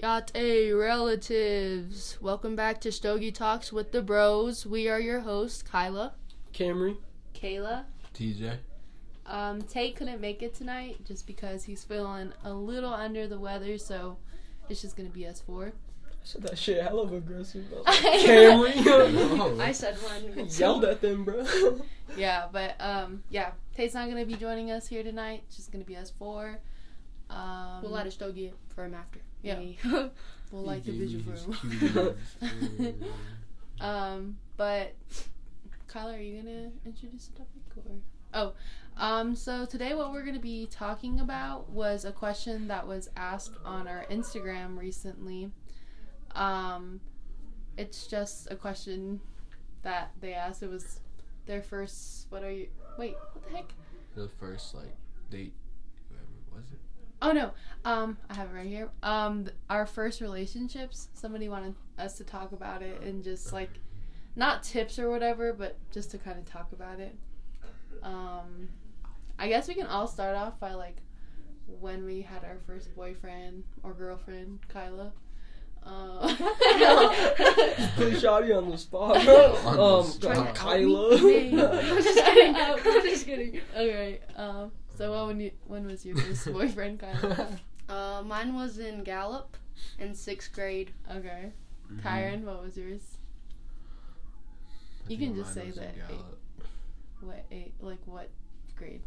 Yá'át'ééh relatives, welcome back to Stogie Talks with the Bros. We are your hosts, Kyla, Camry. Kayla. TJ. Um, Tate couldn't make it tonight just because he's feeling a little under the weather, so it's just gonna be us four. I said that shit hell of aggressive. I was I Camry. Oh, I said one. Yelled at them, bro. Yeah, but um, yeah, Tate's not gonna be joining us here tonight. It's just gonna be us four. Um, We'll light a stogie for him after. Yeah. We'll like the He gave vigil me for his him. cuties. Um, but Kyla, are you gonna introduce the topic or? Oh, um, so today what we're gonna be talking about was a question that was asked on our Instagram recently. Um, it's just a question that they asked. It was their first. What are you? Wait, what the heck? the first like date. Whoever was it? Oh no. Um, I have it right here. Um, th- our first relationships. Somebody wanted us to talk about it and just like, not tips or whatever, but just to kind of talk about it. Um, I guess we can all start off by like when we had our first boyfriend or girlfriend, Kyla. Uh, Put Shotty on the spot, bro. On the um, spot. Kyla. I'm just kidding. I'm just kidding. Okay. Um. So when when you when was your first boyfriend, Kyla? Uh, mine was in Gallup in sixth grade. Okay. Mhm. Tyron, what was yours? I You can just mine say was in that. Gallup What eight? Like what grade?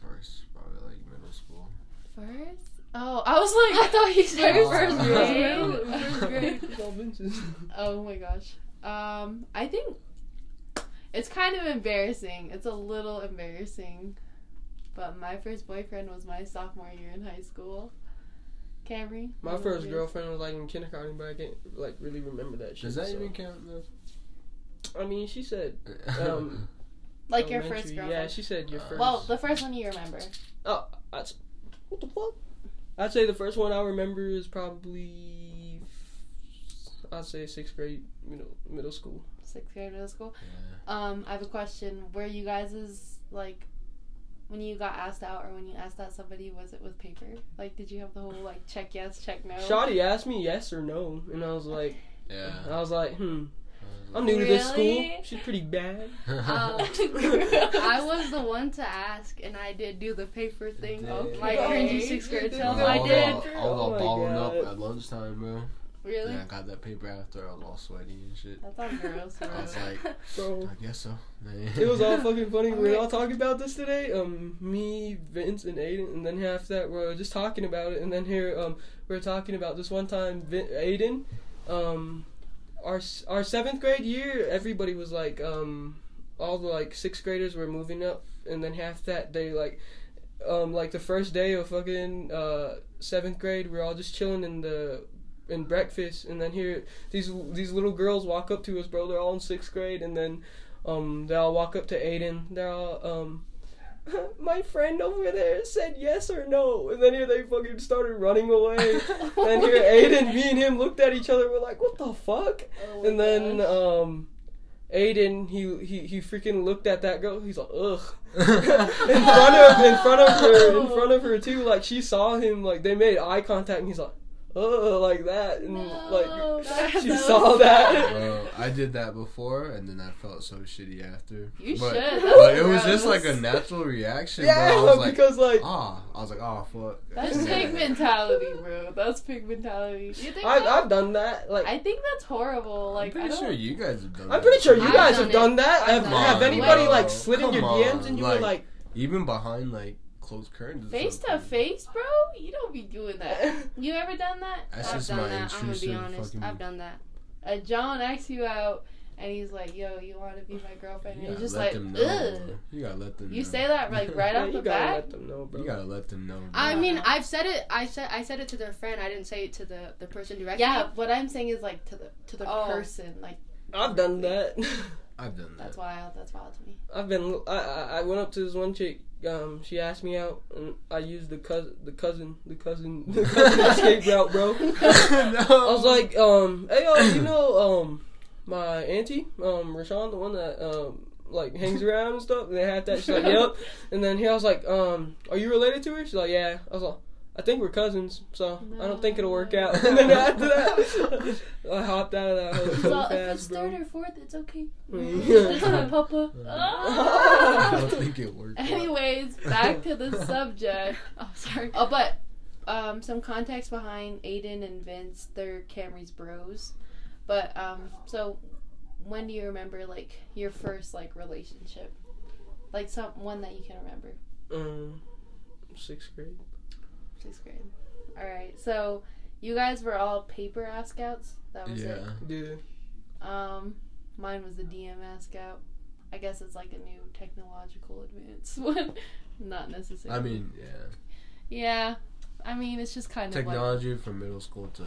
First, probably like middle school. First? Oh, I was like, I thought you said Oh. first grade. First grade. It's all Oh my gosh. Um, I think it's kind of embarrassing. It's a little embarrassing, but my first boyfriend was my sophomore year in high school. Camry. My first girlfriend was like in kindergarten, but I can't like really remember that shit. Does that so- even count though? I mean, she said Um, Like your first elementary. girlfriend. Yeah, she said your Uh, first. Well, the first one you remember. Oh, I'd, what the fuck? I'd say the first one I remember is probably, I'd say sixth grade, middle middle school. Sixth grade, middle school. yeah. Um, I have a question. Were you guys' like when you got asked out or when you asked out somebody, was it with paper? Like, did you have the whole like check yes, check no? Shotty asked me yes or no, and I was like, Yeah. I was like, hmm, I'm new to this school. She's pretty bad. Um, I was the one to ask, and I did do the paper thing. Did. My Okay. cringy sixth grade I self. I did. I was all my balling up God. at lunchtime, bro. Really? Yeah, I got that paper after. I was all sweaty and shit. That's on gross. bro. I was like, Bro, I guess so. it was all fucking funny. We were all talking about this today. Um, me, Vince, and Aiden, and then half that, we we're just talking about it. And then here, um, we are talking about this one time, Vin- Aiden, um, our our seventh grade year, everybody was like, um, all the like sixth graders were moving up, and then half that they like, um, like the first day of fucking uh seventh grade, we are all just chilling in the in breakfast, and then here these these little girls walk up to us, bro. They're all in sixth grade, and then um they all walk up to Aiden. They're all um. My friend over there said yes or no, and then here they fucking started running away. and here Aiden, me and him looked at each other. We're like, "What the fuck?" Oh and then gosh. um, Aiden, he he he freaking looked at that girl. He's like, "Ugh." in front of in front of her in front of her too. Like she saw him. Like they made eye contact, and he's like, "Ugh," like that, and No, like that- she that saw that. Bro, I did that before, and then I felt so shitty after. You but, should. But it was just like a natural reaction, yeah, bro. I was like, because like ah, I was like, oh fuck. That's And pig mentality, bro. That's pig mentality. You think I've that? I've done that. Like I think that's horrible. Like, I'm Like, I pretty sure you guys have done. I'm pretty sure you I've guys done have it. done that. I've Have, done have anybody Bro, like slid in come your DMs and you on, were like- like, even behind like closed curtains. Face to face, bro. You don't be doing that. You ever done that? That's I've just done my that. I'm gonna be honest. I've done that. Uh, John asks you out, and he's like, "Yo, you want to be my girlfriend?" And You you're just like, them know. "Ugh." You gotta let them. Know. You know. say that like right yeah, off you the gotta bat. let them know, bro. You gotta let them know. Bro. I mean. I've said it. I said I said it to their friend. I didn't say it to the the person directly. Yeah, what I'm saying is like to the to the Oh. person. Like I've done that. I've done that. that's wild. That's wild to me. I've been. I, I I went up to this one chick. Um, she asked me out, and I used the cousin, the cousin, the cousin, the cousin escape route, bro. no. I was like, um, hey, yo, you know, um, my auntie, um, Rashawn, the one that um like hangs around and stuff. And they had that. She's like, yep. And then here I was like, um, are you related to her? She's like, yeah. I was like, I think we're cousins, so I don't think it'll work out. and then after that, I hopped out of that house so So if it's fast, bro. third or fourth, it's okay. Yeah. That's my papa. I don't think it worked. out. Anyways, back to the subject. Oh, sorry. Oh, but um, some context behind Aiden and Vince. They're Camry's bros. But um, so when do you remember like your first like relationship? Like some one that you can remember. Um, sixth grade. Sixth grade. All right. So you guys were all paper ass scouts. That was Yeah. Yeah. it. Um, mine was the DMS scout. I guess it's like a new technological advance one. Not necessarily. I mean, yeah. yeah. I mean, it's just kind of like Technology from middle school to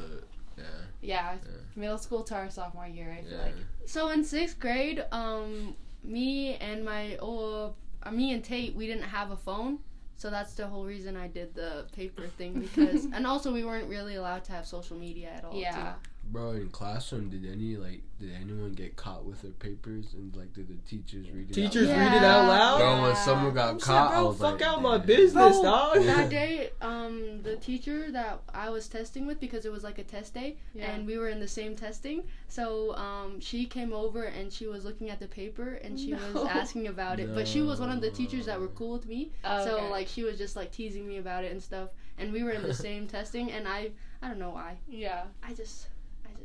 yeah. yeah, Yeah. middle school to our sophomore year. I feel Yeah. like. So in sixth grade, um, me and my oh, uh, me and Tate, we didn't have a phone, so that's the whole reason I did the paper thing because, and also we weren't really allowed to have social media at all. Yeah. Bro, in classroom, did any like did anyone get caught with their papers and like did the teachers read it? Teachers out read loud? it out loud. Bro, when someone got I'm saying, caught, I bro, was fuck like, out my business, Bro, dog. that day, um, the teacher that I was testing with because it was like a test day, Yeah. and we were in the same testing. So um, she came over and she was looking at the paper and she No. was asking about it. But she was one of the teachers that were cool with me. Oh, So okay. like she was just like teasing me about it and stuff. And we were in the same testing, and I I don't know why. yeah. I just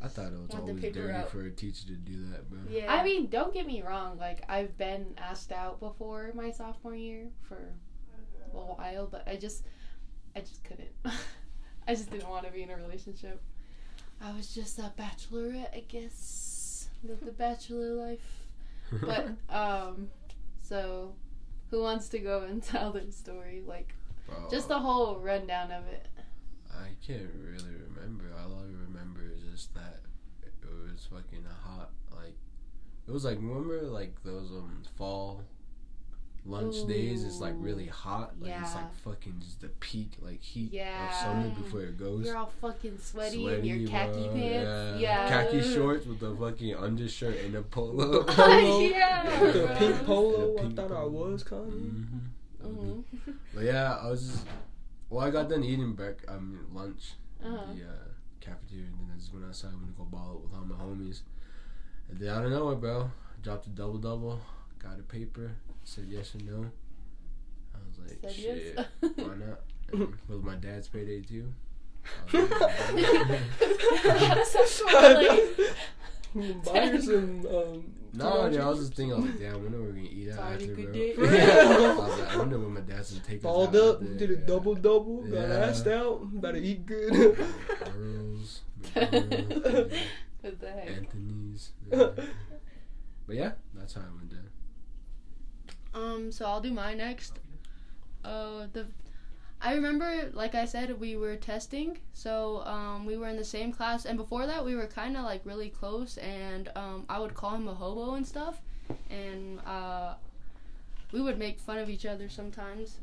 I thought it was always dirty out. for a teacher to do that, bro. yeah. I mean, don't get me wrong. Like I've been asked out before my sophomore year for a while, but I just, I just couldn't. I just didn't want to be in a relationship. I was just a bachelorette, I guess. Live the bachelor life. But um, so who wants to go and tell their story? Like Bro, just the whole rundown of it. I can't really remember. All I remember is that it was fucking hot. Like it was like remember like those um fall lunch days. It's like really hot. Like it's like fucking just the peak like heat Yeah. of summer before it goes. You're all fucking sweaty, in your khaki bro, pants. Yeah. Yeah. khaki shorts with the fucking undershirt and a polo. Polo. yeah. the bro. pink polo. The I pink thought I polo. was Kanye. hmm Mhm. But yeah, I was just. Well, I got done eating break. I mean lunch. Uh-huh. the uh, cafeteria, and then I just went outside. Went to go ball it with all my homies. And then I don't know it, bro. Dropped a double double. Got a paper. Said yes or no. I was like, Said shit, yes. why not? And with my dad's payday too. I was like, so funny. Buy her some. Um, No, two dude, I was just thinking, I was like, damn, when are we gonna eat out already after, bro? day. I was like, I wonder when my dad's gonna take us Balled out up, did a Yeah. double double, got Yeah. assed out, about to eat good. Girls, McDonald's, What the heck? Anthony's. yeah. But yeah, that's how I went down. Um, so I'll do mine next. Uh, the I remember, like I said, we were testing, so um, we were in the same class, and before that, we were kind of like really close, and um, I would call him a hobo and stuff, and uh, we would make fun of each other sometimes.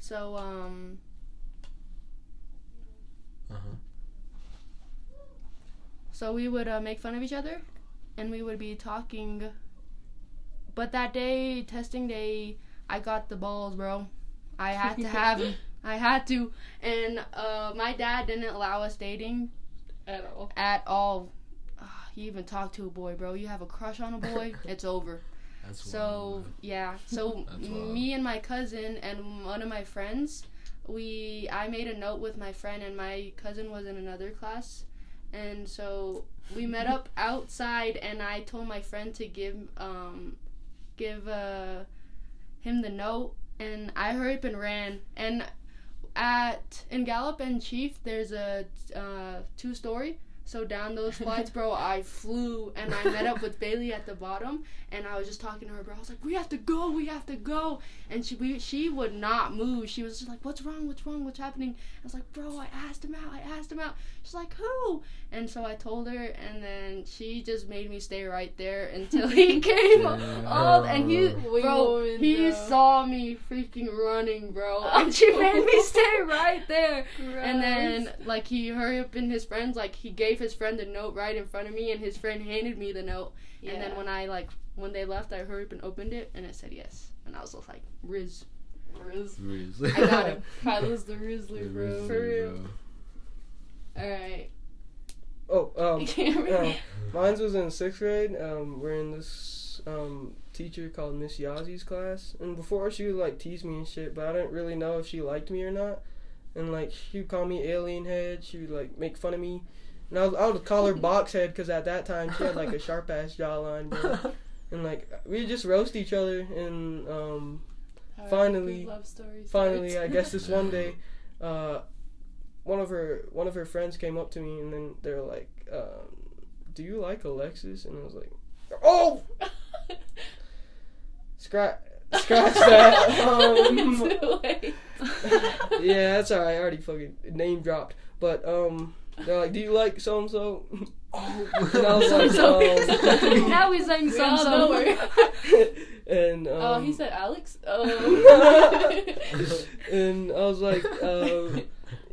So um, Uh huh. So we would uh, make fun of each other, and we would be talking. But that day, testing day, I got the balls, bro. I had to have 'em. I had to, and uh, my dad didn't allow us dating At all. at all. Uh, you even talk to a boy, bro. You have a crush on a boy, it's over. That's So wild, yeah, so me and my cousin and one of my friends, we I made a note with my friend and my cousin was in another class, and so we met up outside and I told my friend to give um give uh him the note and I hurried up and ran and at in Gallup and Chief there's a uh, two story. So down those flights, bro, I flew and I met up with Bailey at the bottom, and I was just talking to her, bro. I was like, "We have to go, we have to go," and she we, she would not move. She was just like, "What's wrong? What's wrong? What's happening?" I was like, "Bro, I asked him out. I asked him out." She's like, "Who?" And so I told her, and then she just made me stay right there until he came Damn. up, and he, Wing bro, woman, he bro. saw me freaking running, bro, and she made me stay right there. And then, like, he hurried up in his friends, like, he gave his friend the note right in front of me, and his friend handed me the note. And then when I, like, when they left, I hurried up and opened it, and it said yes. And I was just like, Riz. Riz. Riz. I got him. Kyla's the Rizzler, bro. Rizzler, For real. bro. Alright. Oh, um, Cameron. uh, mine was in sixth grade. Um, we're in this um teacher called Miss Yazzie's class, and before she would like tease me and shit, but I didn't really know if she liked me or not. And like she would call me alien head. She would like make fun of me, and I, was, I would call her box head because at that time she had like a sharp ass jawline, bro. And like we just roast each other. And um, finally- finally, starts. I guess this one day, uh, one of her one of her friends came up to me and then they're like, um, "Do you like Alexis?" And I was like, "Oh, scratch, scratch that." Um, yeah, that's alright. I already fucking name dropped. But um, they're like, "Do you like so and so?" Oh, And I was like, So-and-so. um, now he's saying We so all so. know her. and um, Oh, he said Alex. Oh. and I was like, um,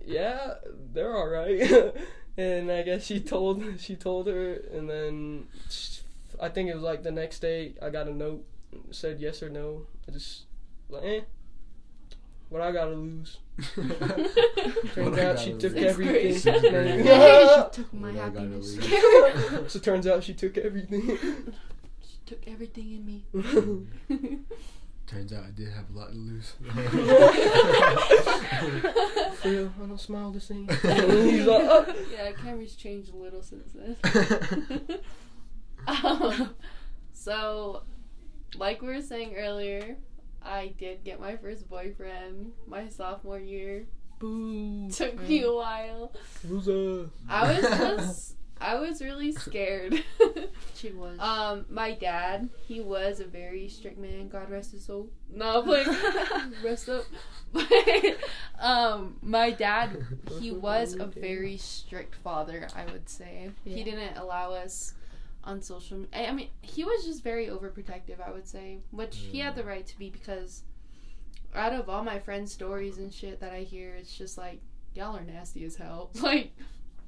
yeah, they're all right. and I guess she told she told her, and then sh I think it was like the next day I got a note said yes or no. I just like, eh, what I gotta lose. Turns out she took Sixth everything. grade. Sixth grade. Yeah, she took my What I gotta happiness. so turns out she took everything. she took everything in me. Turns out I did have a lot to lose. For real, I don't smile the same. He's like, oh. yeah, Cameron's changed a little since then. um, so, like we were saying earlier, I did get my first boyfriend my sophomore year. Boo. Took me a while. Loser. I was just, I was really scared. She was. um, my dad, he was a very strict man. God rest his soul. No, like rest up. But um, my dad, he was a very strict father. I would say he didn't allow us on social. media. I mean, he was just very overprotective. I would say, which he had the right to be because out of all my friends' stories and shit that I hear, it's just like y'all are nasty as hell. Like,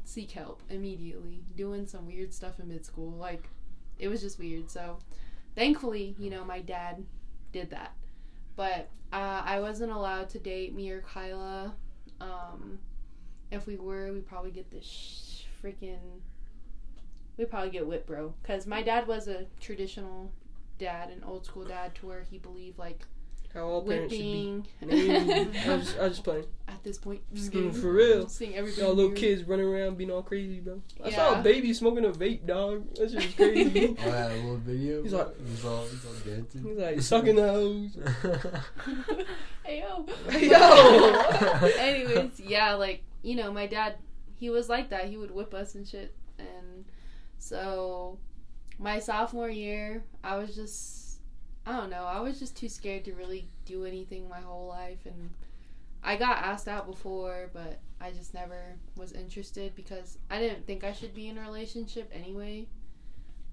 seek help immediately. Doing some weird stuff in mid school, like it was just weird. So, thankfully, you know, my dad did that, but uh, I wasn't allowed to date me or Kyla. Um, if we were, we'd probably get this sh- freaking. We'd probably get whipped, bro. Because my dad was a traditional dad, an old school dad, to where he believed like How all parents should be. whipping. Maybe. I was, I was just playing. At this point, just Mm, for real. Seeing everybody. Y'all little kids running around being all crazy, bro. I saw a baby smoking a vape, dog. That's just crazy. Oh, I had a little video. He's like- he's all, he's all dancing. He's like sucking the hose. hey yo. Hey, yo. Anyways, yeah, like you know, my dad, he was like that. He would whip us and shit, and so my sophomore year, I was just, I don't know, I was just too scared to really do anything my whole life, and I got asked out before, but I just never was interested because I didn't think I should be in a relationship anyway.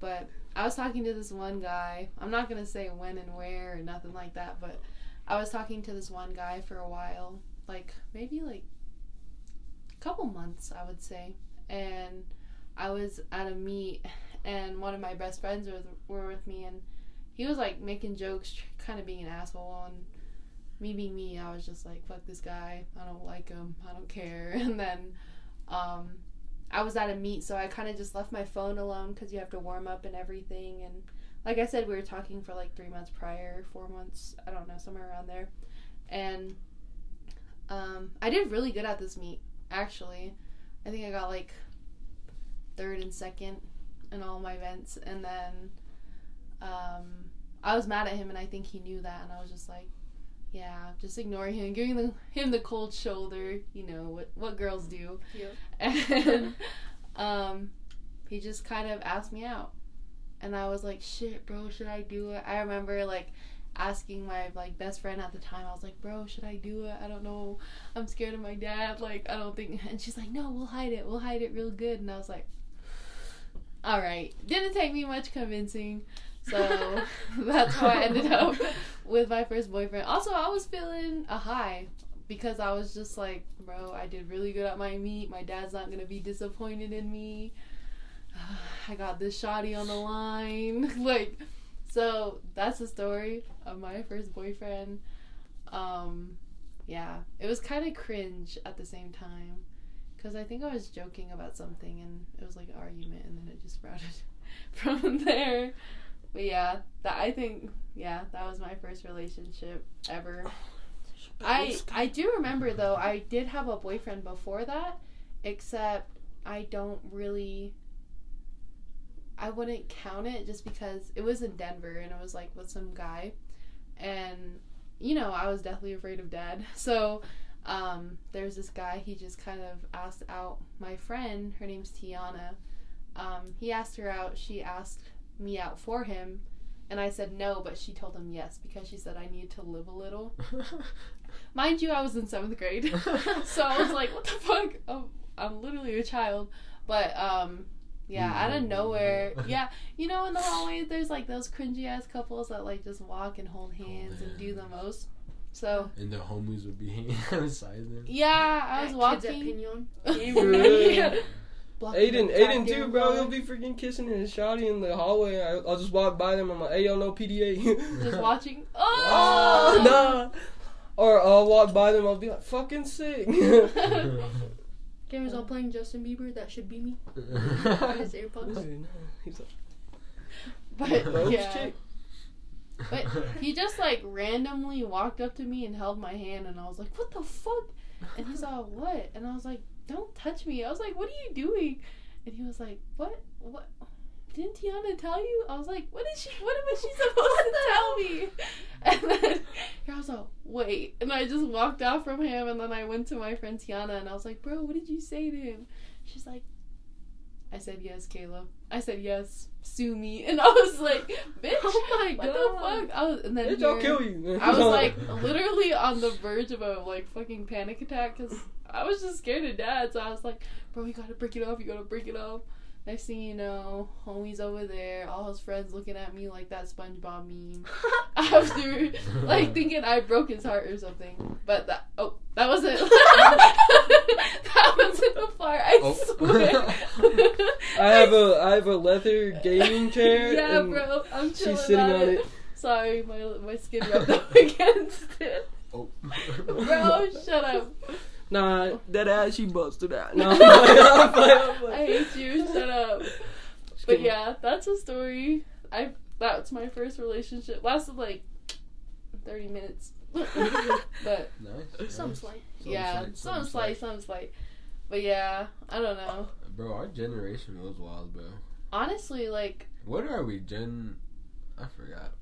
But I was talking to this one guy. I'm not gonna say when and where or nothing like that, but I was talking to this one guy for a while, like maybe like a couple months, I would say. And I was at a meet, and one of my best friends were, were with me, and he was like making jokes, kind of being an asshole. And me being me, I was just like, fuck this guy. I don't like him. I don't care. And then um, I was at a meet, so I kind of just left my phone alone because you have to warm up and everything. And like I said, we were talking for like three months prior, four months, I don't know, somewhere around there. And um, I did really good at this meet, actually. I think I got like third and second in all my events. And then um, I was mad at him, and I think he knew that. And I was just like, yeah, just ignore him, giving the, him the cold shoulder, you know, what, what girls do. Yep. And um, he just kind of asked me out and I was like, "Shit, bro, should I do it?" I remember like asking my like best friend at the time. I was like, "Bro, should I do it? I don't know. I'm scared of my dad. Like, I don't think." And she's like, "No, we'll hide it. We'll hide it real good." And I was like, "All right." Didn't take me much convincing. So that's how I ended up with my first boyfriend. Also, I was feeling a high because I was just like, bro, I did really good at my meet. My dad's not gonna be disappointed in me. I got this shoddy on the line. like, so that's the story of my first boyfriend. um, yeah, it was kind of cringe at the same time. Because I think I was joking about something and it was like an argument and then it just sprouted from there. But yeah, that I think, yeah, that was my first relationship ever. I I do remember though I did have a boyfriend before that, except I don't really. I wouldn't count it just because it was in Denver and it was like with some guy, and you know I was definitely afraid of dad. So um, there's this guy. He just kind of asked out my friend. Her name's Tiana. Um, he asked her out. She asked me out for him, and I said no, but she told him yes because she said I need to live a little. Mind you, I was in seventh grade, so I was like, "What the fuck? I'm, I'm literally a child." But um, yeah, out of nowhere, yeah, you know, in the hallway, there's like those cringy ass couples that like just walk and hold hands and do the most. So and the homies would be hanging outside them. yeah, I was At walking. Yeah. Aiden, Aiden too, bro. He'll be freaking kissing his shawty in the hallway. I, I'll just walk by them. I'm like, hey, yo, no PDA. just watching. oh, Oh nah. Or I'll walk by them. I'll be like, fucking sick. Cameron's all playing Justin Bieber. That should be me. His AirPods. He's like, But Rose yeah, chick. But he just like randomly walked up to me and held my hand, and I was like, "What the fuck?" And he's all, "What?" And I was like, "Don't touch me." I was like, "What are you doing?" And he was like, "What? What?" Didn't Tiana tell you? I was like, what is she? What was she supposed to tell me? And then I was like, wait. And I just walked out from him, and then I went to my friend Tiana, and I was like, bro, what did you say to him? She's like, I said yes, Kayla. I said yes, sue me. And I was like, bitch, Oh my what the fuck? I was, and then Bitch, I'll here- kill you. I was like literally on the verge of a like fucking panic attack because I was just scared of dad. So I was like, bro, you gotta break it off. You gotta break it off. Next thing you know, homie's over there, all his friends looking at me like that SpongeBob meme. After like thinking I broke his heart or something. But that oh that wasn't that wasn't the part. I Oh. swear. I have a I have a leather gaming chair. yeah, bro. I'm chilling She's sitting on, on it. Sorry, my my skin rubbed up against it. oh. Bro, shut up. Nah, that ass she busted out. No, I'm playing, I'm playing, I'm I hate you. Shut up. Just But kidding. yeah, that's a story. I that's my first relationship. Lasted like thirty minutes. but nice. Some nice. slight. yeah, some slight, some slight. But yeah, I don't know. Bro, our generation was wild, bro. Honestly, like, What are we, Gen? I forgot.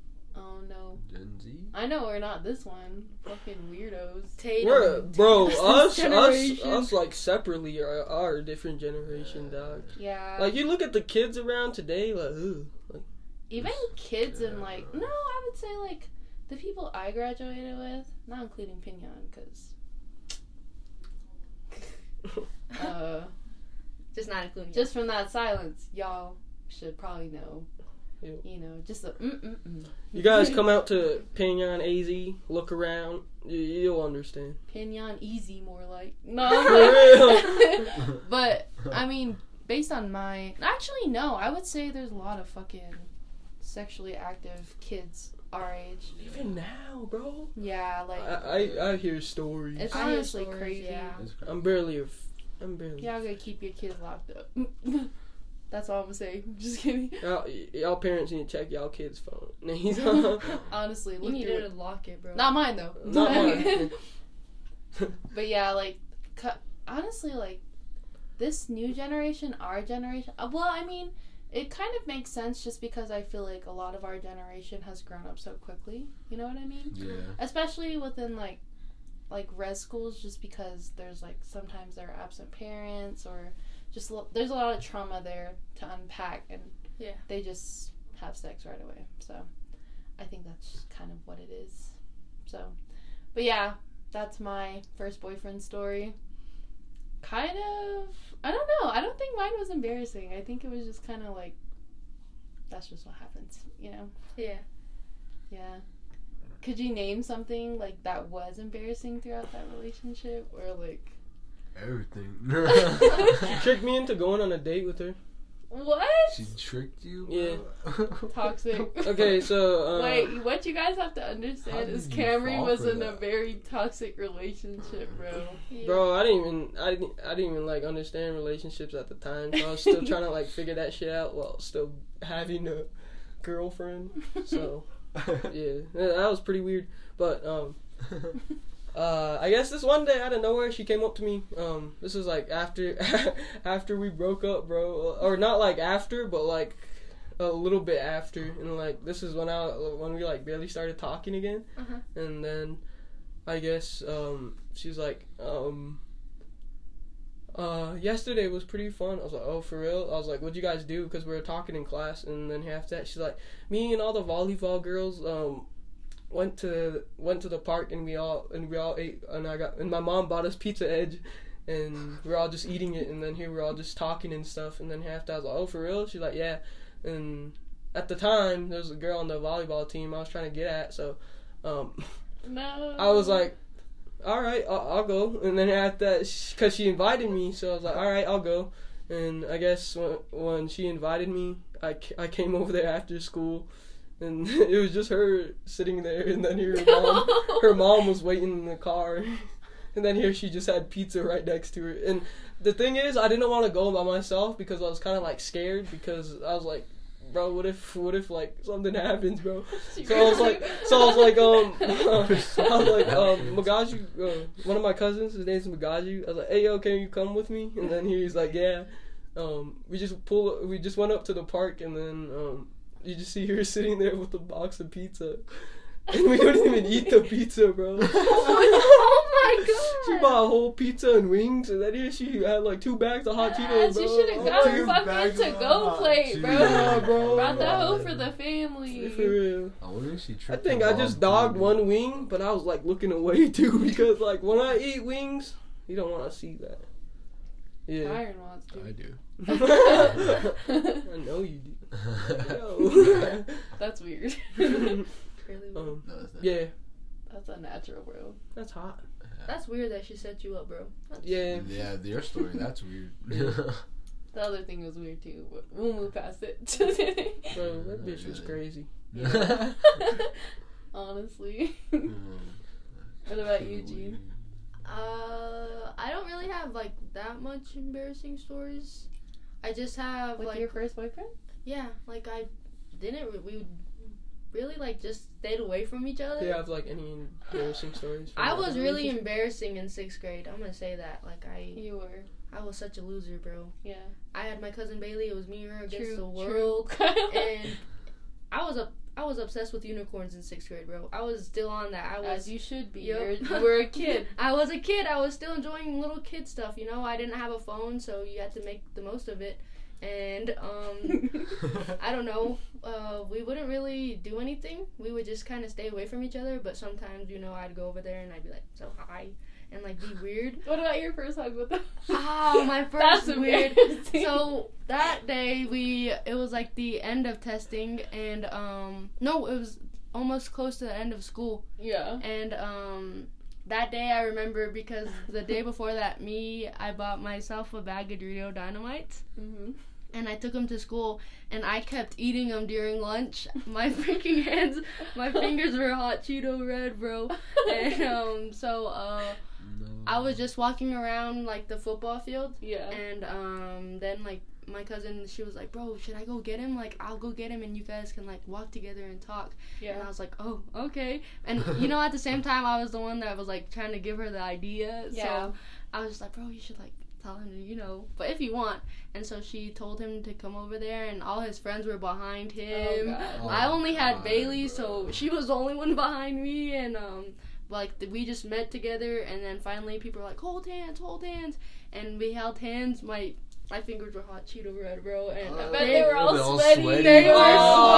Oh no. Gen Z? I know we're not this one. Fucking weirdos. Tatum. We're, bro, us, us, us, like separately are, are a different generation, dog. Yeah. Like you look at the kids around today, like, ooh, like, Even kids and Yeah. like no, I would say like the people I graduated with, not including Piñon, because uh, Just not including just from that silence, y'all should probably know. Ew. You know, just a mm mm mm. you guys come out to Piñon AZ, look around, you, you'll understand. Piñon easy, more like For no. real. but I mean, based on my actually no, I would say there's a lot of fucking sexually active kids our age. Even now, bro. Yeah, like I, I, I hear stories. it's honestly stories, crazy. yeah. It's crazy. I'm barely a, f- I'm barely. Y'all gotta keep your kids locked up. That's all I'm gonna say. Just kidding. Y'all, y'all parents need to check y'all kids' phone. Honestly, You look need through to lock it, bro. Not mine though. Not mine. but yeah, like, cu- honestly, like, this new generation, our generation. uh, Well, I mean, it kind of makes sense just because I feel like a lot of our generation has grown up so quickly. You know what I mean? Yeah. Especially within like, like res schools, just because there's like sometimes there are absent parents or just lo- there's a lot of trauma there to unpack, and Yeah. they just have sex right away. So, I think that's kind of what it is. So, but yeah, that's my first boyfriend story. Kind of, I don't know. I don't think mine was embarrassing. I think it was just kind of like, that's just what happens, you know? Yeah. Yeah. Could you name something like that was embarrassing throughout that relationship, or like? Everything. She tricked me into going on a date with her. What? She tricked you. Yeah. Toxic. Okay, so uh, Wait, what you guys have to understand is Camry was for in a very toxic relationship, bro. Bro, I didn't even I didn't I didn't even like understand relationships at the time. So I was still trying to like figure that shit out while still having a girlfriend. So yeah, that was pretty weird. But um, uh, I guess this one day out of nowhere she came up to me. Um, this was like after after we broke up, bro, or not like after, but like a little bit after, and like this is when I when we like barely started talking again, Uh-huh. and then I guess um she's like um. Uh, yesterday was pretty fun. I was like, oh, for real? I was like, what'd you guys do? Because we were talking in class, and then after that, she's like, me and all the volleyball girls, um, went to went to the park and we all and we all ate and I got and my mom bought us pizza edge and we are all just eating it and then here we're all just talking and stuff and then half I was like oh for real? She's like yeah. And at the time there was a girl on the volleyball team I was trying to get at so um No. I was like all right I'll, I'll go. And then after that because she invited me so I was like all right I'll go. And I guess when, when she invited me I, I came over there after school and it was just her sitting there and then her mom her mom was waiting in the car. And then here she just had pizza right next to her. And the thing is i didn't want to go by myself because i was kind of like scared because i was like bro what if what if like something happens bro? So i was like so i was like um i was like um magaji uh, one of my cousins his name's magaji i was like hey yo can you come with me? And then he's like yeah. Um we just pull we just went up to the park and then um you just see her sitting there with a box of pizza. And we couldn't even eat the pizza, bro. oh my god! She god! bought a whole pizza and wings, and then here she had like two bags of hot Cheetos, Yes, bro. you should have got a fucking to go plate, bro. Yeah, bro. Brought the hoe for the family. For real. I wonder if she I think I just dogged dude. one wing, but I was like looking away too because like when I eat wings, you don't want to see that. Yeah. Tyron wants to. I do. I know you do. Yo. That's weird. Really weird. um, No, it's not. yeah, That's unnatural, bro. that's hot. That's weird that she set you up, bro. That's- Yeah. Yeah, your story. That's weird. The other thing was weird too, but we'll move past it. Bro, that bitch was crazy. Honestly. Mm. What about you, Gene? Uh, I don't really have like that much embarrassing stories. I just have With like your first boyfriend? Yeah, like I didn't re- we really like just stayed away from each other. Do you have like any embarrassing stories? I was really relationship? embarrassing in sixth grade. I'm gonna say that. Like I, You were. I was such a loser, bro. Yeah. I had my cousin Bailey. It was me and her against True. the true. world, and I was up. I was obsessed with unicorns in sixth grade, bro. I was still on that. I was. As you should be. Yup. You're, you were a kid. I was a kid. I was still enjoying little kid stuff. You know, I didn't have a phone, so you had to make the most of it. And um, I don't know. Uh, we wouldn't really do anything. We would just kind of stay away from each other. But sometimes, you know, I'd go over there and I'd be like, "So hi," and like be weird. what about your first hug with them? Oh, my That's first weird. embarrassing. So that day we it was like the end of testing and um no it was almost close to the end of school yeah. and um that day I remember because the day before that me I bought myself a bag of Dorito Dynamite. Mm-hmm. And I took them to school and I kept eating them during lunch. My freaking hands, my fingers were hot Cheeto red, bro. And um so uh No. I was just walking around like the football field Yeah. and um, then like my cousin, she was like, "Bro, should I go get him? Like, I'll go get him, and you guys can like walk together and talk." Yeah. And I was like, "Oh, okay." And you know, at the same time, I was the one that was like trying to give her the idea. Yeah. So I was just like, "Bro, you should like tell him, to, you know, but if you want." And so she told him to come over there, and all his friends were behind Oh, him. God. I only had God, Bailey, bro. so she was the only one behind me, and um, like th- we just met together, and then finally people were like, "Hold hands, hold hands," and we held hands. My my fingers were hot Cheeto red, bro, and I bet they were all sweaty. They were Oh.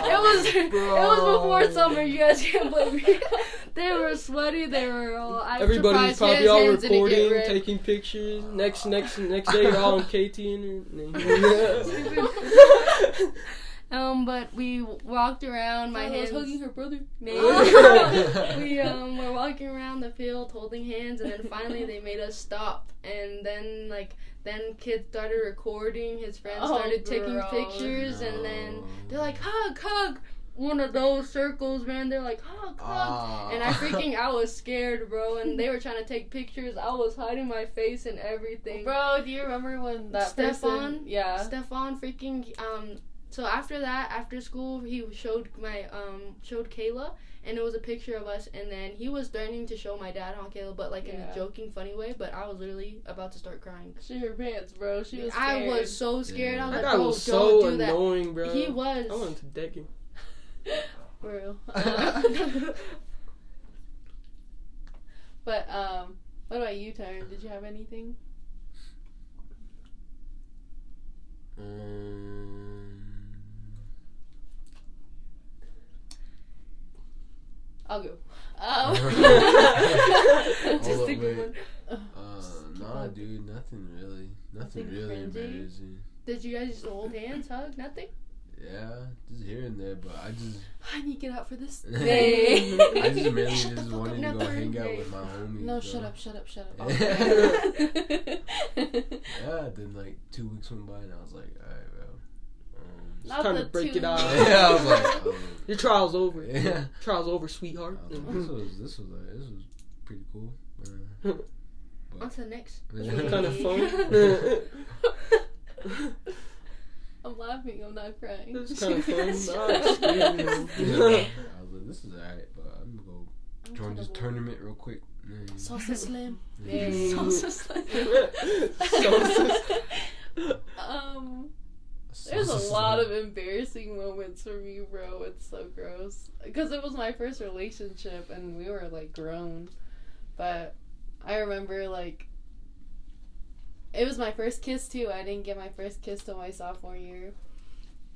it was it was before summer. You guys can't blame me. they were sweaty. They were all. I'm Everybody's surprised probably all hands didn't get recording, taking pictures. Next, next, next day, you're all on KT and. Um, but we walked around. My Kyla was hugging her brother. we um were walking around the field holding hands, and then finally they made us stop. And then like then kids started recording. His friends Oh, started taking gross. pictures, and then they're like hug, hug. One of those circles, man. They're like hug, hug. Ah. And I freaking, I was scared, bro. And they were trying to take pictures. I was hiding my face and everything. Bro, do you remember when that Stefan? person? Yeah. Stefan freaking um so after that after school he showed my um showed Kayla and it was a picture of us and then he was starting to show my dad on Kayla but like in a joking funny way but I was literally about to start crying. She her pants, bro. She was. I was so scared. I was That like, guy was don't so do that. annoying, bro. He was. I wanted to deck him. Bro. Uh, but um, what about you, Tyron? Did you have anything? Um, I'll go. Um, up, of one. uh, nah, dude, nothing really. Nothing, Nothing really cringy? embarrassing. Did you guys just hold hands, hug, nothing? Yeah, just here and there, but I just, I need to get out for this. I day. just mainly Shut just wanted to now go third hang out with my homies. no, bro. shut up, shut up, shut up. Yeah, then like two weeks went by and I was like, alright, bro. Um, Not time to break two it out. yeah, I was like, um, Your trial's over. yeah. Trial's over, sweetheart. Was like, this was this was uh, this was pretty cool. Uh, On to the next. kind of fun. I'm laughing. I'm not crying. It was kind of fun. I'm just kidding, yeah, man. I was like, this is alright, but I'm gonna go join this tournament real quick. Mm. Salsa slam. Yeah. Salsa slam. Salsa um, there's a lot of embarrassing moments for me, bro. It's so gross because it was my first relationship and we were like grown, but I remember like it was my first kiss too. I didn't get my first kiss till my sophomore year,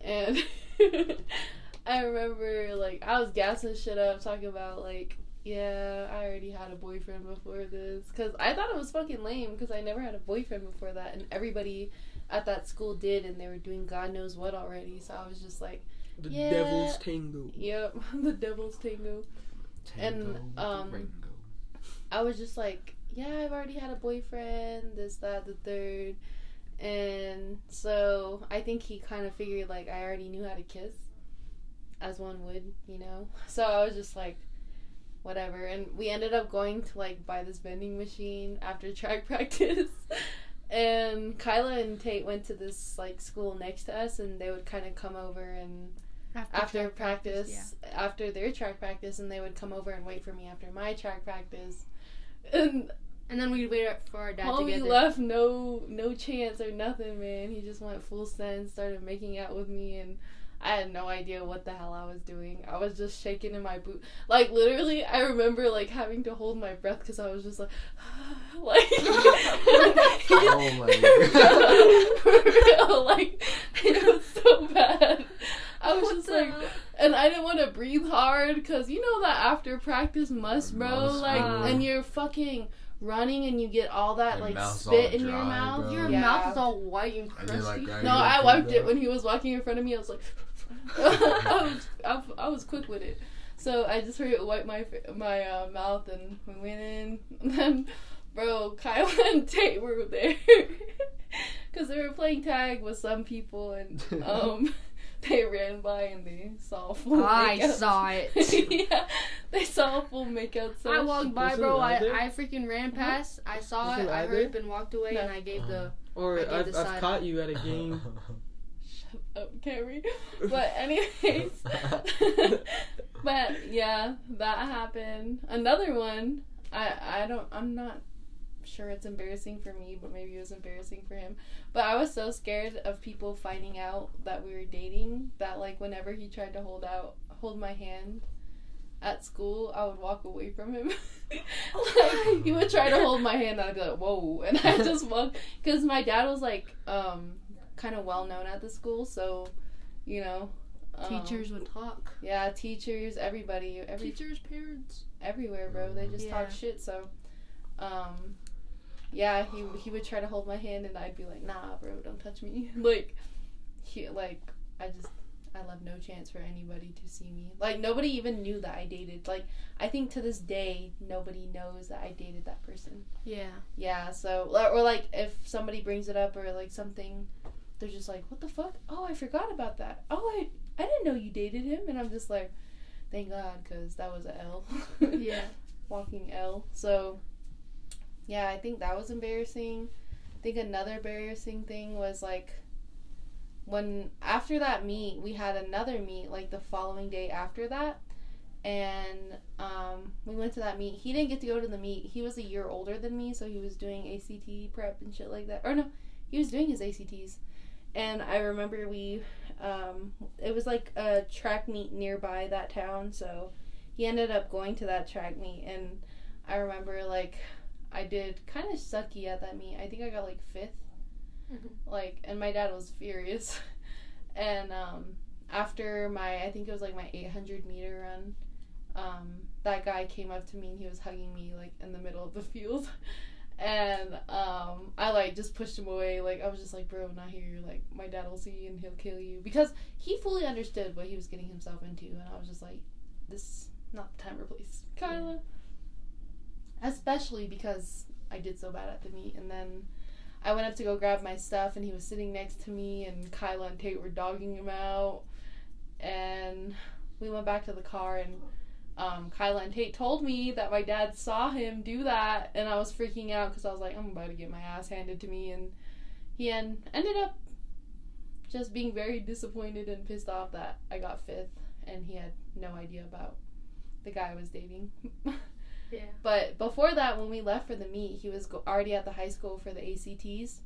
and I remember like I was gassing shit up, talking about like yeah, I already had a boyfriend before this because I thought it was fucking lame because I never had a boyfriend before that, and everybody at that school did, and they were doing God knows what already. So I was just like, The Yeah. devil's tango. yep, the devil's tango. Tango and, um, I was just like, yeah, I've already had a boyfriend, this, that, the third. And so I think he kind of figured like I already knew how to kiss, as one would, you know? So I was just like, whatever. And we ended up going to like buy this vending machine after track practice. and Kyla and Tate went to this like school next to us and they would kind of come over and after track practice, after their track practice, and they would come over and wait for me after my track practice. And And then we'd wait for our dad to homie get there. left no no chance or nothing, man. He just went full send, started making out with me, and I had no idea what the hell I was doing. I was just shaking in my boot. Like literally, I remember like having to hold my breath because I was just like, like. Oh my For real, like it was so bad. I was What just the like, hell? and I didn't want to breathe hard because you know that after practice must, bro. Must, like, bro. and you're fucking running and you get all that Your like spit all in your mouth. bro. Your Yeah. mouth is all white and And crusty. like, No, I wiped it when he was walking in front of me. I was like, I was, I, I was quick with it. So I just heard it wipe my my uh, mouth, and we went in. And then, bro, Kyle and Tate were there because they were playing tag with some people, and um, they ran by and they saw a full. I makeout. saw it. yeah, they saw a full makeout. So I walked by, Was it bro. I, allowed there? I freaking ran past. I saw Was it. it I allowed heard there? and walked away, No. and I gave the. Or I gave I've, the I've side. caught you at a game. Shut up, Carrie. But anyways, but yeah, that happened. Another one. I I don't. I'm not sure it's embarrassing for me, but maybe it was embarrassing for him. But I was so scared of people finding out that we were dating that like whenever he tried to hold out hold my hand at school, I would walk away from him. like he would try to hold my hand, and I'd be like, "Whoa!" And I just walk because my dad was like um kind of well known at the school, so you know. um, Teachers would talk. yeah, teachers, everybody, every Teachers, parents. everywhere, bro. They just Yeah. talk shit. So, um, yeah, he he would try to hold my hand, and I'd be like, "Nah, bro, don't touch me." like, he like I just I left no chance for anybody to see me. Like nobody even knew that I dated. Like I think to this day nobody knows that I dated that person. Yeah. Yeah, so or like if somebody brings it up or like something, they're just like, "What the fuck? Oh, I forgot about that. Oh, I I didn't know you dated him." And I'm just like, "Thank God, because that was a L." Yeah. walking L. So, yeah, I think that was embarrassing. I think another embarrassing thing was like when after that meet, we had another meet like the following day after that. And um, we went to that meet. He didn't get to go to the meet. He was a year older than me, so he was doing ACT prep and shit like that. Or no, he was doing his ACTs. And I remember we, um, it was like a track meet nearby that town, so he ended up going to that track meet and I remember like I did kind of sucky at that meet. I think I got like 5th Mhm. Like and my dad was furious. and um after my I think it was like my 800 meter run um that guy came up to me and he was hugging me like in the middle of the field. And um, I like just pushed him away. Like I was just like, bro, not here. Like my dad will see you and he'll kill you because he fully understood what he was getting himself into. And I was just like, this not the time or place, Kyla. Especially because I did so bad at the meet, and then I went up to go grab my stuff, and he was sitting next to me, and Kyla and Tate were dogging him out, and we went back to the car, and um, Kyla and Tate told me that my dad saw him do that, and I was freaking out because I was like, I'm about to get my ass handed to me, and he en- ended up just being very disappointed and pissed off that I got fifth, and he had no idea about the guy I was dating. But before that, when we left for the meet, he was go- already at the high school for the ACTs.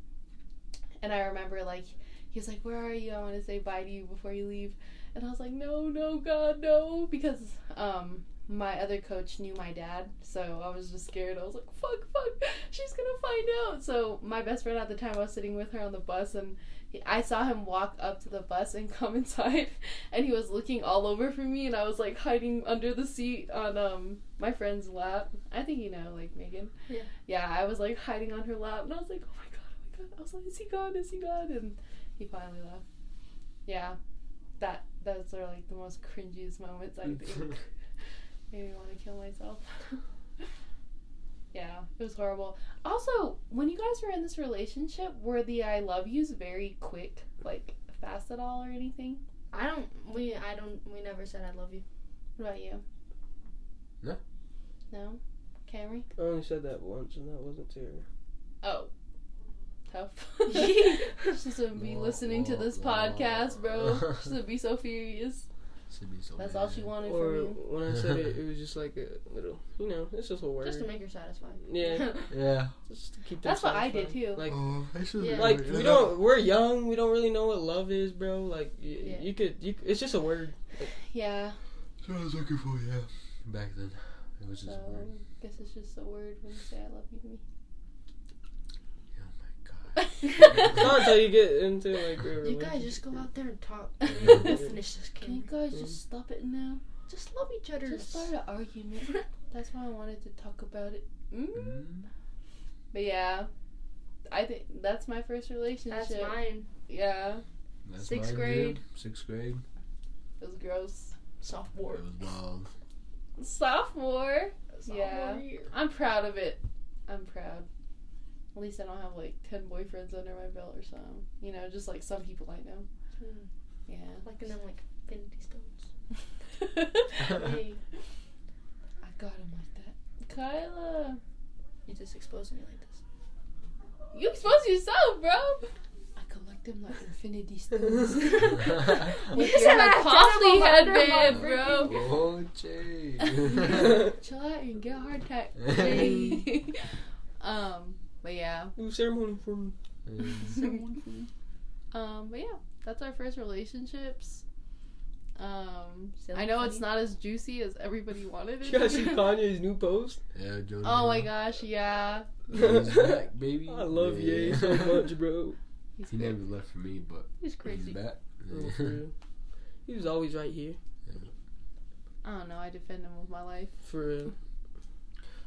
And I remember, like, he was like, Where are you? I want to say bye to you before you leave. And I was like, No, no, God, no. Because um, my other coach knew my dad. So I was just scared. I was like, Fuck, fuck. She's going to find out. So my best friend at the time, I was sitting with her on the bus. And he- I saw him walk up to the bus and come inside. And he was looking all over for me. And I was, like, hiding under the seat on um my friend's lap. I think you know, like Megan. Yeah. Yeah, I was like hiding on her lap, and I was like, oh my god, oh my god. I was like, is he gone? Is he gone? And he finally left. Yeah, that those are like the most cringiest moments. I think made me want to kill myself. yeah, it was horrible. Also, when you guys were in this relationship, were the I love yous very quick, like fast at all or anything? I don't. We. I don't. We never said I love you. What about you? No. No? Camry? I only said that once, and that wasn't to her. Oh. Tough. Yeah. She's gonna be listening to this podcast, bro. She's gonna be so furious. Should be so That's all she wanted Or from you. when I said it, it was just like a little, you know, it's just a word. Just to make her satisfied. Yeah. Yeah. Just to keep them That's what I did too. Like, Oh, I Yeah. like we don't. We're young. We don't really know what love is, bro. Like, y- Yeah. you could. You, it's just a word. Yeah. So I was looking for yeah. Back then, it was just So a word. guess it's just a word when you say I love you to me. Oh my not until you get into like a You guys just go out there and talk. We'll finish this Can you game. guys just stop it now? Just love each other. Just start an argument. That's why I wanted to talk about it. Mm. Mm. But yeah, I think that's my first relationship. That's mine. Yeah, That's Sixth mine, grade. dude. Sixth grade. it was gross. Sophomore. It Sophomore. was wild. Sophomore. Sophomore Yeah. year. I'm proud of it. I'm proud. At least I don't have like ten boyfriends under my belt or something. You know, just like some people I know. Hmm. Yeah. Like in them like infinity stones. hey, I got him like that. Kyla, You just exposed me like this. you exposed yourself, bro. I collect them like infinity stones. With You your said I costly ten of them under headband, my bro. oh, Jay. Chill out and get a heart attack. Hey. um, but yeah. Do ceremony for me. Um, but yeah, that's our first relationships. Um, Silly I know it's not as juicy as everybody wanted it. You guys to see be. Kanye's new post? yeah, Jordan. oh my gosh, yeah. He's back, baby. I love Yeah. Ye so much, bro. He's, He great. never left for me, but He's crazy. he's crazy. back. Oh. He was always right here. I don't know. I defend him with my life. For real.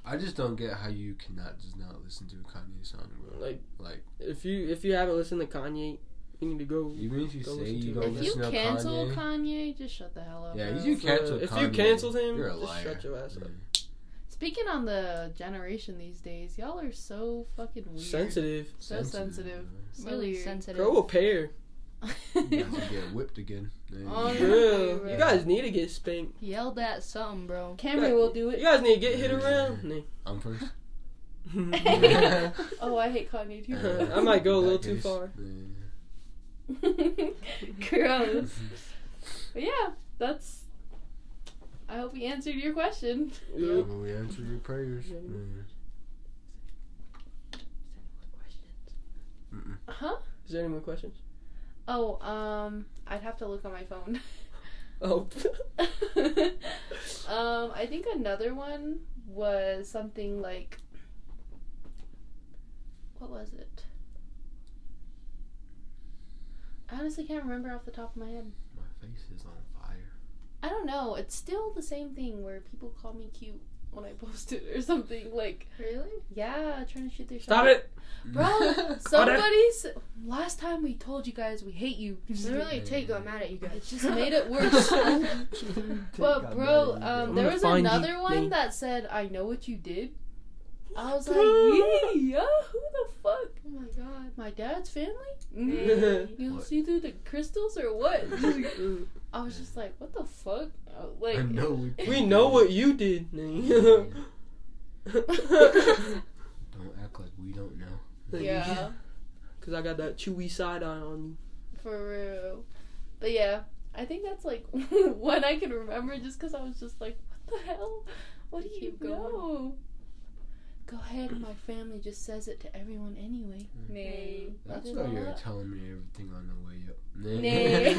I just don't get how you cannot just not listen to a Kanye song, bro. Like, Like, if you if you haven't listened to Kanye, You need to go. Even if you say listen you to don't it. If you to cancel Kanye, Kanye, just shut the hell up. Yeah, bro. you cancel if you Kanye, canceled him, you're a just liar. shut your ass up. Yeah. Speaking on the generation these days, y'all are so fucking weird. Sensitive. So sensitive. So really sensitive. Grow a pair. You guys will get whipped again. Oh, For yeah. You guys need to get spanked. Yelled at something, bro. Camry will do it. You guys need to get hit around. I'm first. oh, I hate Kanye too. Uh, I might go a little that too far. yeah. Gross. But yeah, that's. I hope we answered your question. Yeah. Well, we answered your prayers. Yeah. Yeah. Mm-mm. Huh? Is there any more questions? Oh, um, I'd have to look on my phone. Oh. um, I think another one was something like. What was it? I honestly can't remember off the top of my head. My face is on fire. I don't know. It's still the same thing where people call me cute when I posted or something. Like, Really? yeah, trying to shoot their Stop it. Bro, somebody's. Last time we told you guys we hate you. Literally, Tate got mad at you guys. It just made it worse. But bro, um, there was find you, another one Nate. that said, "I know what you did." I was like, "Yeah, yeah, who the fuck? Oh my god. My dad's family? Hey. You What? see through the crystals or what?" I was just like, "What the fuck?" Uh, Like, I know we. we know what you did. Nah. Don't act like we don't know. yeah, Cause I got that chewy side eye on you. for real. But yeah, I think that's like one I can remember just because I was just like, "What the hell? What do you Keep going. Know?" Go ahead, my family just says it to everyone anyway. Nay. That's why you're that. telling me everything on the way up. Nay.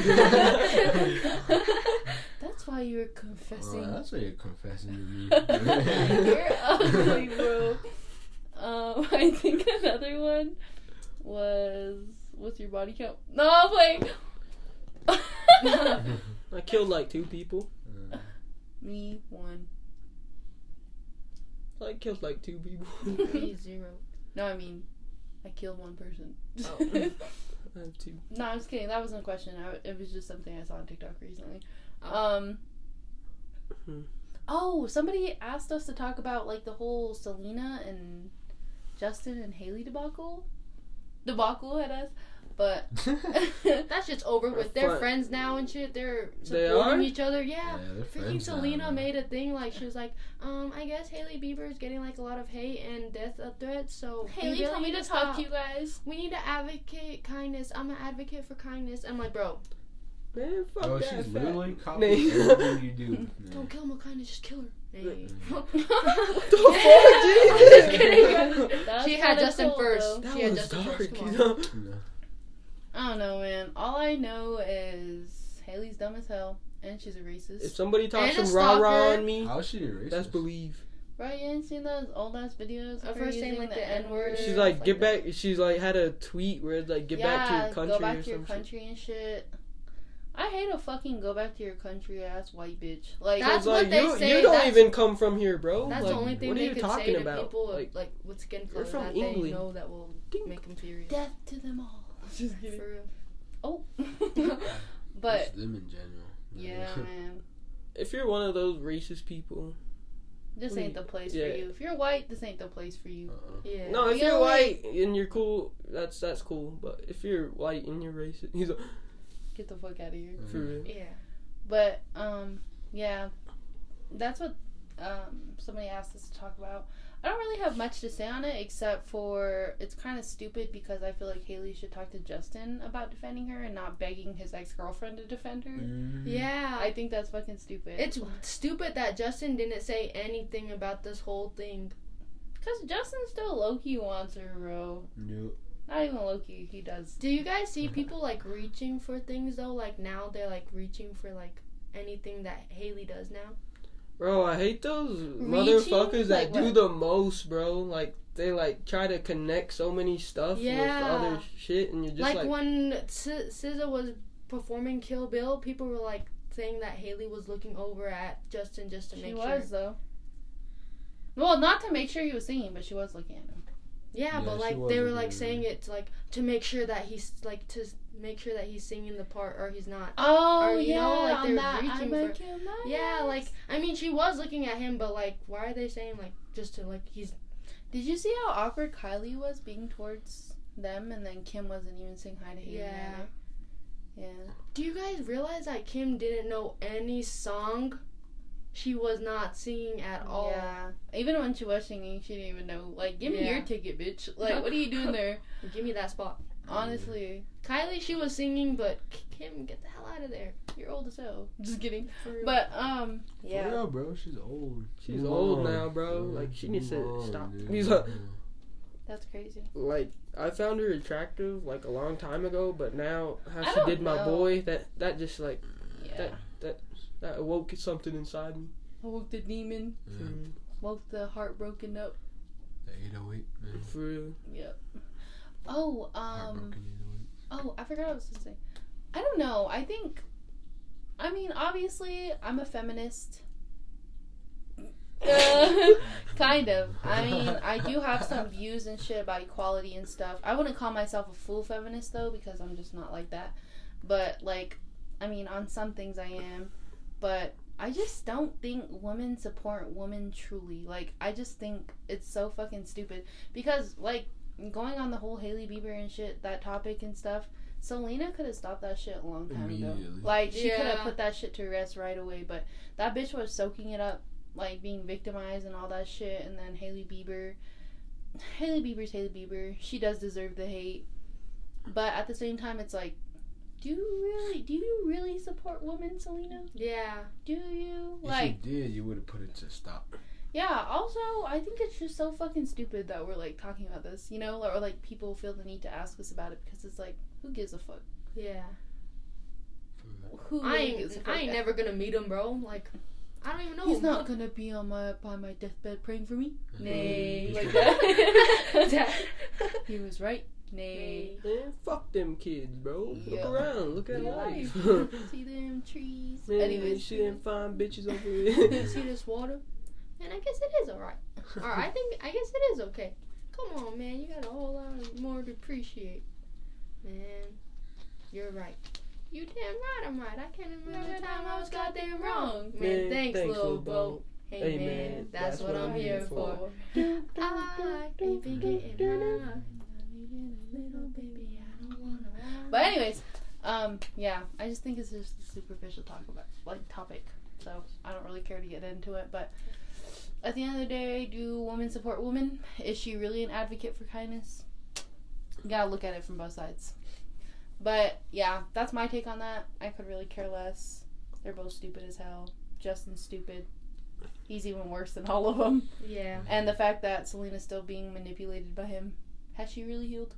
Nah. That's why you're confessing. Oh, that's why you're confessing to me. you're ugly, bro. Um, I think another one was what's your body count? No, I'm playing. I killed like two people. Uh, Me one. I killed like two people. Three zero. No, I mean, I killed one person. Oh. I have two. no, I'm just kidding. That wasn't a question. I, it was just something I saw on TikTok recently. Oh. Um. Hmm. Oh, somebody asked us to talk about like the whole Selena and Justin and Hailey debacle. Debacle at us, but That's just over with. They're Fun. friends now and shit. They're They supporting are? each other. Yeah. yeah, Freaking friends now, Selena made a thing like she was like, um, I guess Hailey Bieber is getting like a lot of hate and death threats. So we Hailey really told me need to talk to you guys. We need to advocate kindness. I'm an advocate for kindness. I'm like, bro, Man, fuck Oh, that. she's fat. literally copying everything you do. don't kill my kindness, just kill her. Hey. What I'm the fuck, just kidding. she had Justin cool, first. though. That she had was Justin dark. first. You know? No. I don't know, man. All I know is Hailey's dumb as hell, and she's a racist. If somebody talks And some rah rah on me, How is she a racist? that's believe. Right? You ain't seen those old ass videos Of of her her saying, like, the the N word? She's Yeah, like, get that. back. She's like, had a tweet where it's like, get back to Yeah, your country Go back or to your some shit. country and shit. I hate a fucking go back to your country ass white bitch. Like That's It's like, what they you, say, You don't even come from here, bro. That's like, the only thing what are they you could talking say to about? people Like, like, with skin color that England. they know that will Ding. make them furious. death to them all. Just kidding. For real. Oh, Just but them in general. yeah, man. if you're one of those racist people, This ain't the place Yeah. for you. If you're white, this ain't the place for you. Uh-uh. Yeah. no, if you're only- white and you're cool, that's that's cool. But if you're white and you're racist, he's like, Get the fuck out of here. for real. Yeah. But um, yeah, that's what um somebody asked us to talk about. I don't really have much to say on it except for it's kind of stupid because I feel like Hailey should talk to Justin about defending her and not begging his ex girlfriend to defend her. Mhm. Yeah. I think that's fucking stupid. it's stupid that Justin didn't say anything about this whole thing. because Justin still low key wants her, bro. Yep. Not even low key, he does. Do you guys see people like reaching for things though? Like now they're like reaching for like anything that Hailey does now. Bro, I hate those Reaching? motherfuckers that Like do the most, bro. Like they like try to connect so many stuff Yeah. with other shit, and you're just like, like, when S- SZA was performing Kill Bill, people were like saying that Hailey was looking over at Justin just to She make sure. She was though. Well, not to make sure he was singing, but she was looking at him. Yeah, Yeah, but like they were like saying it to, like to make sure that he's like to make sure that he's singing the part or he's not. Oh Or, you yeah, know, like, they're that. reaching I for- might Yeah, ex. like I mean she was looking at him, but like why are they saying like just to like he's Did you see how awkward Kylie was being towards them, and then Kim wasn't even saying hi to Hailey? Yeah. either? Yeah. Do you guys realize that Kim didn't know any song? She was not singing at all. Yeah. Even when she was singing, she didn't even know. Like, give me Yeah. your ticket, bitch. Like, what are you doing there? Give me that spot. Honestly. Kylie, she was singing, but Kim, get the hell out of there. You're old as hell. Just kidding. But, um, Yeah, yeah. bro. She's old. She's Move old now, bro. bro. Like she needs to stop. dude. He's like, That's crazy. like I found her attractive like a long time ago, but now how I she don't did my boy, that that just like Yeah. That- that awoke something inside me. Woke the demon. Yeah, For, Woke the heartbroken up. the 808, man. for real. Yep. Oh, um. Heartbroken 808. Oh, I forgot what I was going to say. I don't know. I think. I mean, obviously, I'm a feminist. Uh, kind of. I mean, I do have some views and shit about equality and stuff. I wouldn't call myself a full feminist though, because I'm just not like that. But like, I mean, on some things I am. But I just don't think women support women truly. Like, I just think it's so fucking stupid because like going on the whole Hailey Bieber and shit, that topic and stuff. Selena could have stopped that shit a long time ago. Like she could have put that shit to rest right away, but that bitch was soaking it up, like being victimized and all that shit. And then Hailey Bieber, Hailey Bieber's Hailey Bieber. She does deserve the hate, but at the same time, it's like, do you really, do you really support women, Selena? Yeah. Do you If like? you did, you would have put it to stop. Yeah. Also, I think it's just so fucking stupid that we're like talking about this, you know, or like people feel the need to ask us about it because it's like, who gives a fuck? Yeah. Who I ain't gives a fuck? I ain't never gonna meet him, bro. Like I don't even know He's him. not gonna be on my by my deathbed praying for me. Nay, like that. That- he was right. Nay. Man, fuck them kids, bro. Yeah. Look around. Look at Yeah. life. See them trees. Man, you Anyways, see them fine bitches over You here. see this water? And I guess it is alright. Alright, I think I guess it is okay. Come on, man, you got a whole lot more to appreciate. Man, you're right. You damn right I'm right. I can't remember the time I was goddamn wrong. Man, Man, thanks, thanks, little boat. Hey, man, man, that's, what, I'm here for. for. I ain't getting high. Little baby, I don't wanna ride. But anyways, um, yeah, I just think it's just a superficial talk about like topic, so I don't really care to get into it. But at the end of the day, do women support women? Is she really an advocate for kindness? You gotta look at it from both sides. But yeah, that's my take on that. I could really care less. They're both stupid as hell. Justin's stupid. He's even worse than all of them. Yeah. And the fact that Selena's still being manipulated by him. Has she really healed?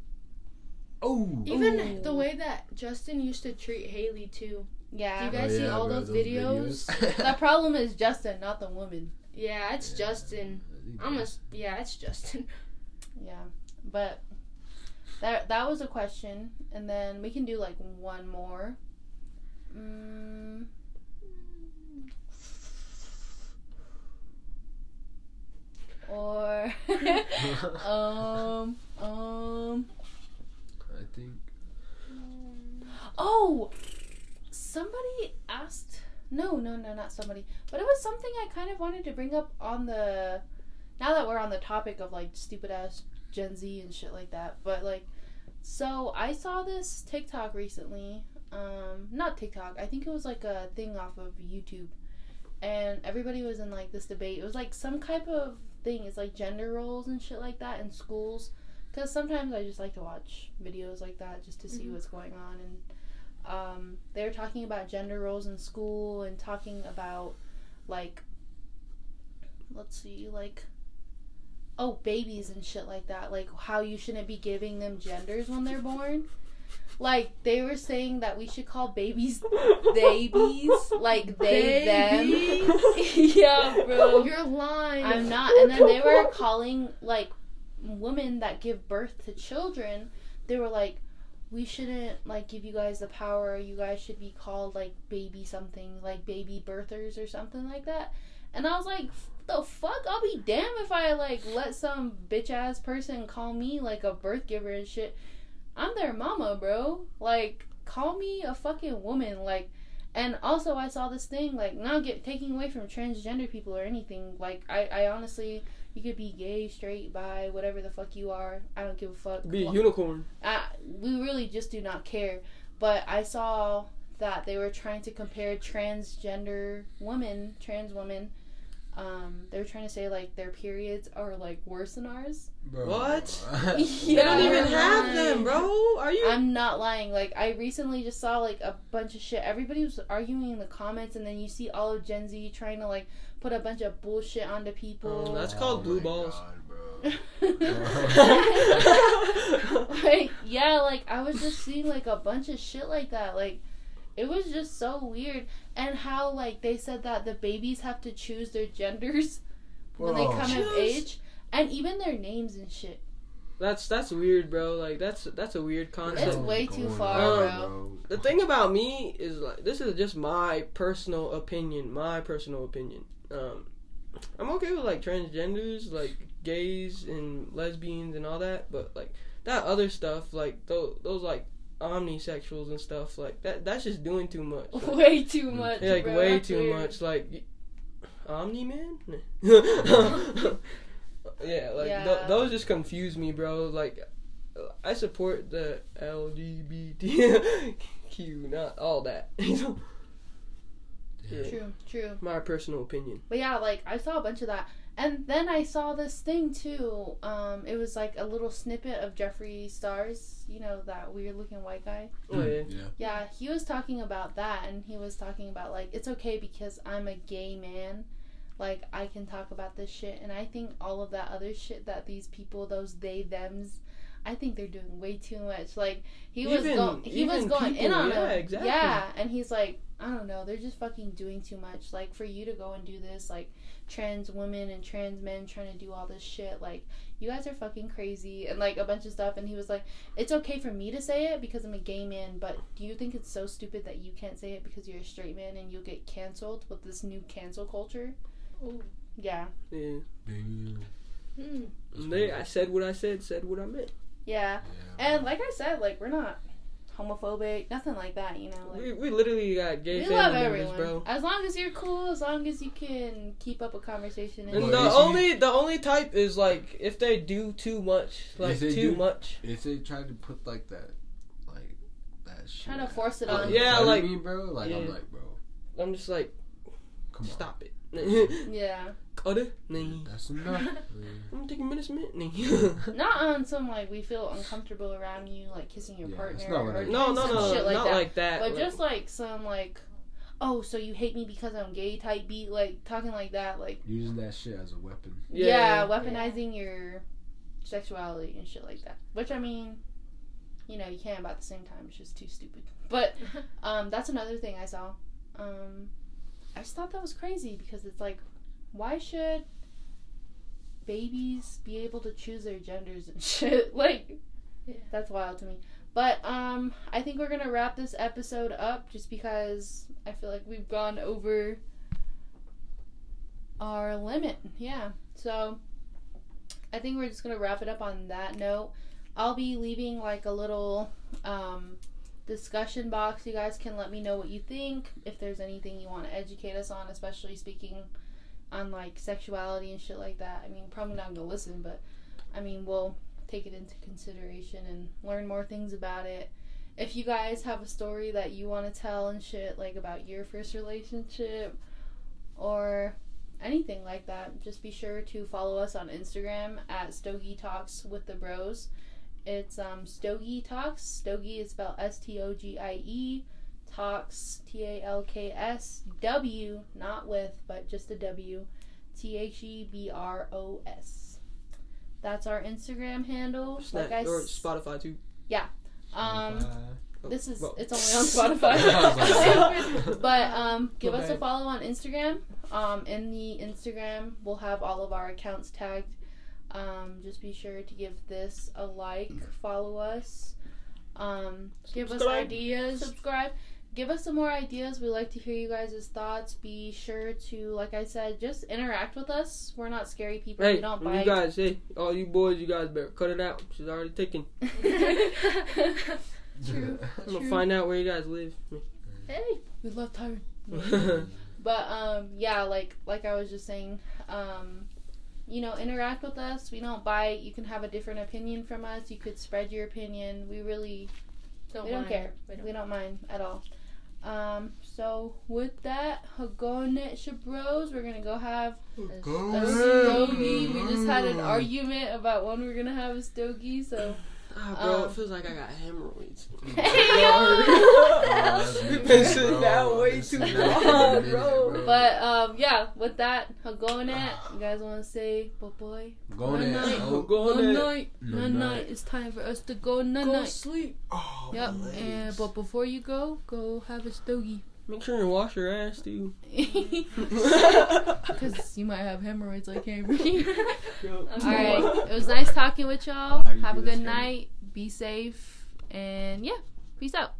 Oh! Even Ooh. the way that Justin used to treat Haley too. Yeah. Do you guys see all bro, those videos? the problem is Justin, not the woman. Yeah, it's Yeah. Justin. I think I'm a yeah, it's Justin. Yeah. But that that was a question, and then we can do like one more. Mm. Or um um I think. oh somebody asked no no no not somebody but it was something I kind of wanted to bring up on the now that we're on the topic of like stupid ass Gen Z and shit like that but like so I saw this TikTok recently um not TikTok I think it was like a thing off of YouTube and everybody was in like this debate it was like some type of thing it's like gender roles and shit like that in schools because sometimes I just like to watch videos like that just to see Mhm. what's going on and um, they were talking about gender roles in school and talking about like let's see like oh babies and shit like that like how you shouldn't be giving them genders when they're born like they were saying that we should call babies babies like they them yeah bro You're lying. I'm not. And then they were calling like women that give birth to children. They were like, we shouldn't like give you guys the power. You guys should be called like baby something, like baby birthers or something like that. And I was like, the fuck? I'll be damned if I like let some bitch ass person call me like a birth giver and shit. I'm their mama, bro. Like, call me a fucking woman. Like, and also I saw this thing like not get taking away from transgender people or anything. Like, I I honestly. You could be gay, straight, bi, whatever the fuck you are. I don't give a fuck. Be a unicorn. I, we really just do not care. But I saw that they were trying to compare transgender women, trans women. Um, they were trying to say like their periods are like worse than ours. Bro. What? Yeah. They don't even Never have mind. them, bro. Are you? I'm not lying. Like I recently just saw like a bunch of shit. Everybody was arguing in the comments, and then you see all of Gen Z trying to like put a bunch of bullshit onto people. Oh, that's oh called blue my balls. God, bro. like yeah like i was just seeing like a bunch of shit like that like it was just so weird and how like they said that the babies have to choose their genders when they Bro. come of age and even their names and shit That's that's weird, bro. Like that's that's a weird concept. It's way too far, on, bro. The thing about me is like this is just my personal opinion. My personal opinion. Um, I'm okay with like transgenders, like gays and lesbians and all that, but like that other stuff, like those those like omnisexuals and stuff, like that that's just doing too much. Like, way too much yeah, like bro. way too weird. much. Like Omni Man. yeah, like Yeah. th- those just confuse me, bro. Like I support the LGBTQ, not all that. Yeah. true true My personal opinion. But yeah, like I saw a bunch of that. And then I saw this thing too. Um, it was like a little snippet of Jeffree Stars, you know, that weird looking white guy. Oh yeah. Yeah. Yeah, he was talking about that and he was talking about like it's okay because I'm a gay man. Like I can talk about this shit and I think all of that other shit that these people, those they thems, I think they're doing way too much. Like he was going he was even going in people, on yeah, him. exactly. Yeah, and he's like, I don't know, they're just fucking doing too much. Like for you to go and do this, like trans women and trans men trying to do all this shit, like you guys are fucking crazy and like a bunch of stuff and he was like it's okay for me to say it because I'm a gay man, but do you think it's so stupid that you can't say it because you're a straight man and you'll get canceled with this new cancel culture? Ooh. Yeah. Yeah. Damn. Hmm. They, I said what I said, said what I meant. Yeah. Yeah. And like I said, like we're not homophobic, nothing like that, you know. Like We, we literally got gay we family love members, everyone. bro. As long as you're cool, as long as you can keep up a conversation and And the is he- only the only type is like if they do too much, like they too do- much. If they try to put like that, like that shit. Trying to force it on. Yeah, you I like- mean, bro. Like I'm like, bro, I'm just like, come on. stop it. Yeah. Cut it. Nee. That's enough. I'm taking minutes, minute. Not on some like we feel uncomfortable around you, like kissing your Yeah, partner. it's not what I or no, no, some no, shit like not that. like that. But like- just like some like, oh, so you hate me because I'm gay type beat, like talking like that, like Using that shit as a weapon. yeah, Yeah. weaponizing your sexuality and shit like that. Which I mean, you know, you can but at the same time. It's just too stupid. But um, that's another thing I saw. Um, I just thought that was crazy because it's like, why should babies be able to choose their genders and shit? like, Yeah. that's wild to me. But um, I think we're gonna wrap this episode up just because I feel like we've gone over our limit. Yeah. So I think we're just gonna wrap it up on that note. I'll be leaving like a little um, discussion box. You guys can let me know what you think. If there's anything you want to educate us on, especially speaking on like sexuality and shit like that. I mean, probably not gonna listen, but I mean, we'll take it into consideration and learn more things about it. If you guys have a story that you want to tell and shit, like about your first relationship or anything like that, just be sure to follow us on Instagram at Stogie Talks with the Bros. It's um Stogie Talks. Stogie is spelled S T O G I E. Talks T A L K S W, not with, but just a W. T H E B R O S. That's our Instagram handle. Snap, like I or s- Spotify too. Yeah. Um, Oh, this is well. it's only on Spotify. but um, give My us a follow on Instagram. Um, in the Instagram, we'll have all of our accounts tagged. Um, just be sure to give this a like, follow us, um, give us ideas, subscribe. Give us some more ideas. We like to hear you guys' thoughts. Be sure to, like I said, just interact with us. We're not scary people. Hey, we don't bite. you bite. guys, hey, all you boys, you guys better cut it out. She's already taken. True. I'm gonna True. find out where you guys live. Hey. we love Tyron. But um, yeah, like like I was just saying, um, you know, interact with us. We don't bite. You can have a different opinion from us. You could spread your opinion. We really Don't we don't care. We don't. We don't mind at all. Um, so with that, Hágoónee' Shabros, we're gonna go have a stogie. We just had an argument about when we are gonna have a stogie. So Ah, bro, Um, it feels like I got hemorrhoids. Hey, that's We've me, been bro. sitting down way too long, bro. but um, yeah, with that, Hágoónee', you guys want to say bye bye. Go Good in night. Oh, Go on night. No Night night. night. It's time for us to go night Go night. sleep. oh, Yep. my And but before you go, go have a stogie. Make sure you wash your ass too. Because you might have hemorrhoids like Henry. Yo. All right. It was nice talking with y'all. How do you Have a good Henry? night. Be safe. And yeah, peace out.